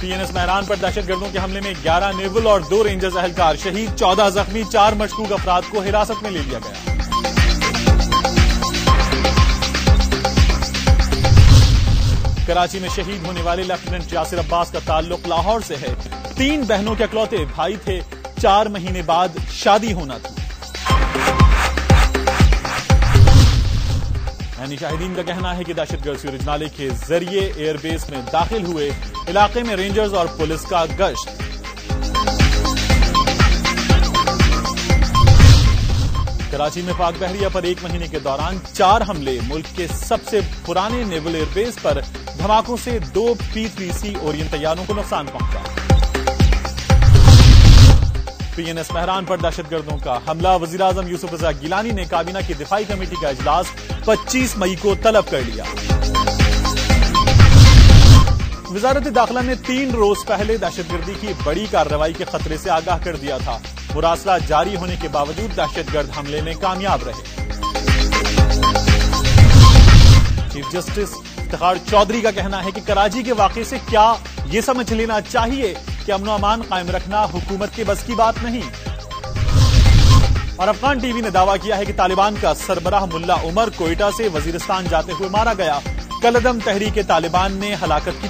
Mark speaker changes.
Speaker 1: پی N S Mehran پر دہشت گردوں کے حملے میں گیارہ نیول اور دو رینجرز اہلکار شہید، چودہ زخمی، چار مشکوک افراد کو حراست میں لے لیا گیا۔ کراچی میں شہید ہونے والے لیفٹیننٹ یاسر عباس کا تعلق لاہور سے ہے۔ تین بہنوں کے اکلوتے بھائی تھے، چار مہینے بعد شادی ہونا تھی یعنی شاہدین کا کہنا ہے کہ دہشت گرد سورج نالے کے ذریعے ایئر بیس میں داخل ہوئے علاقے میں رینجرز اور پولیس کا گشت۔ کراچی میں پاک بحریہ پر ایک مہینے کے دوران چار حملے، ملک کے سب سے پرانے نیول ایئر بیس پر دھماکوں سے دو پی تھری سی اورین طیاروں کو نقصان پہنچا۔ پی یعنی این ایس مہران پر دہشت گردوں کا حملہ۔ وزیراعظم یوسف رضا گیلانی نے کابینہ کی دفاعی کمیٹی کا اجلاس پچیس مئی کو طلب کر لیا۔ وزارت داخلہ نے تین روز پہلے دہشت گردی کی بڑی کارروائی کے خطرے سے آگاہ کر دیا تھا۔ مراسلہ جاری ہونے کے باوجود دہشت گرد حملے میں کامیاب رہے۔ چیف جسٹس افتخار چودھری کا کہنا ہے کہ کراچی کے واقعے سے کیا یہ سمجھ لینا چاہیے؟ کہ امن و امان قائم رکھنا حکومت کے بس کی بات نہیں۔ اور افغان ٹی وی نے دعویٰ کیا ہے کہ طالبان کا سربراہ ملا عمر کوئٹہ سے وزیرستان جاتے ہوئے مارا گیا۔ کلدم تحریک طالبان نے ہلاکت کی